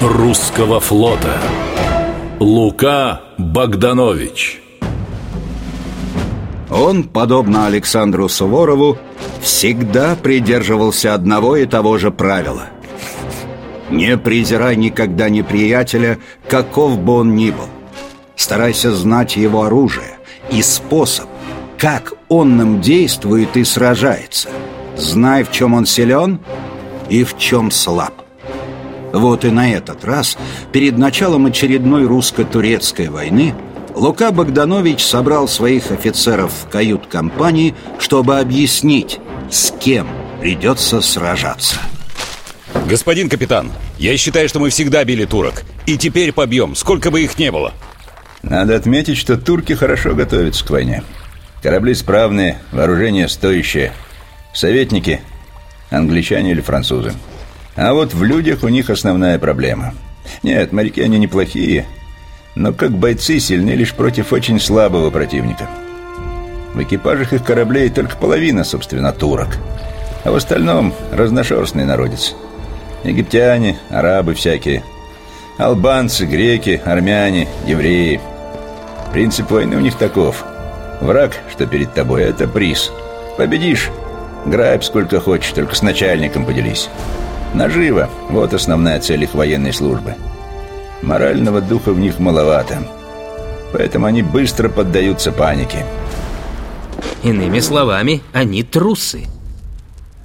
русского флота. Лука Богданович. Он, подобно Александру Суворову, всегда придерживался одного и того же правила. Не презирай никогда неприятеля, каков бы он ни был. Старайся знать его оружие и способ, как он нам действует и сражается. Знай, в чем он силен и в чем слаб вот и на этот раз, перед началом очередной русско-турецкой войны, Лука Богданович собрал своих офицеров в кают-компании, чтобы объяснить, с кем придется сражаться. Господин капитан, я считаю, что мы всегда били турок. И теперь побьем, сколько бы их не было. Надо отметить, что турки хорошо готовятся к войне. Корабли справные, вооружение стоящее. Советники – англичане или французы. А вот в людях у них основная проблема. Нет, моряки они неплохие, но как бойцы сильны лишь против очень слабого противника. В экипажах их кораблей только половина, собственно, турок. А в остальном разношерстный народец. Египтяне, арабы всякие. Албанцы, греки, армяне, евреи. Принцип войны у них таков. Враг, что перед тобой, это приз. Победишь, грабь сколько хочешь, только с начальником поделись. Наживо – вот основная цель их военной службы. Морального духа в них маловато. Поэтому они быстро поддаются панике. Иными словами, они трусы.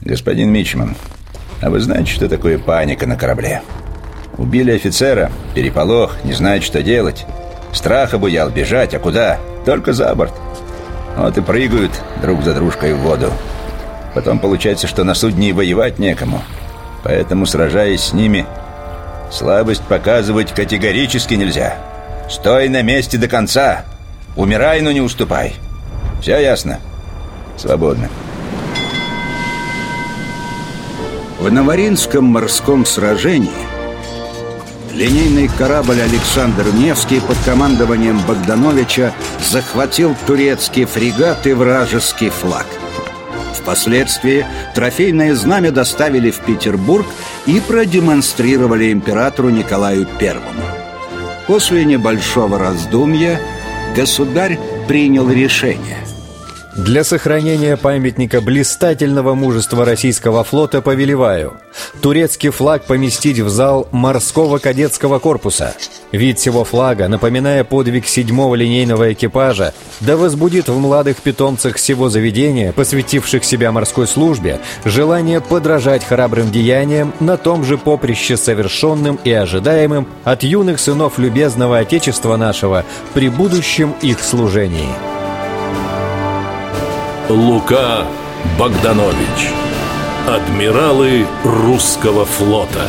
Господин Мичман, а вы знаете, что такое паника на корабле? Убили офицера, переполох, не знает, что делать. Страх обуял, бежать, а куда? Только за борт. Вот и прыгают друг за дружкой в воду. Потом получается, что на судне и воевать некому – Поэтому, сражаясь с ними, слабость показывать категорически нельзя. Стой на месте до конца. Умирай, но не уступай. Все ясно? Свободно. В Новоринском морском сражении линейный корабль «Александр Невский» под командованием Богдановича захватил турецкий фрегат и вражеский флаг – Впоследствии трофейное знамя доставили в Петербург и продемонстрировали императору Николаю I. После небольшого раздумья государь принял решение – для сохранения памятника блистательного мужества российского флота повелеваю турецкий флаг поместить в зал морского кадетского корпуса. Вид всего флага, напоминая подвиг седьмого линейного экипажа, да возбудит в младых питомцах всего заведения, посвятивших себя морской службе, желание подражать храбрым деяниям на том же поприще совершенным и ожидаемым от юных сынов любезного Отечества нашего при будущем их служении. Лука Богданович. Адмиралы русского флота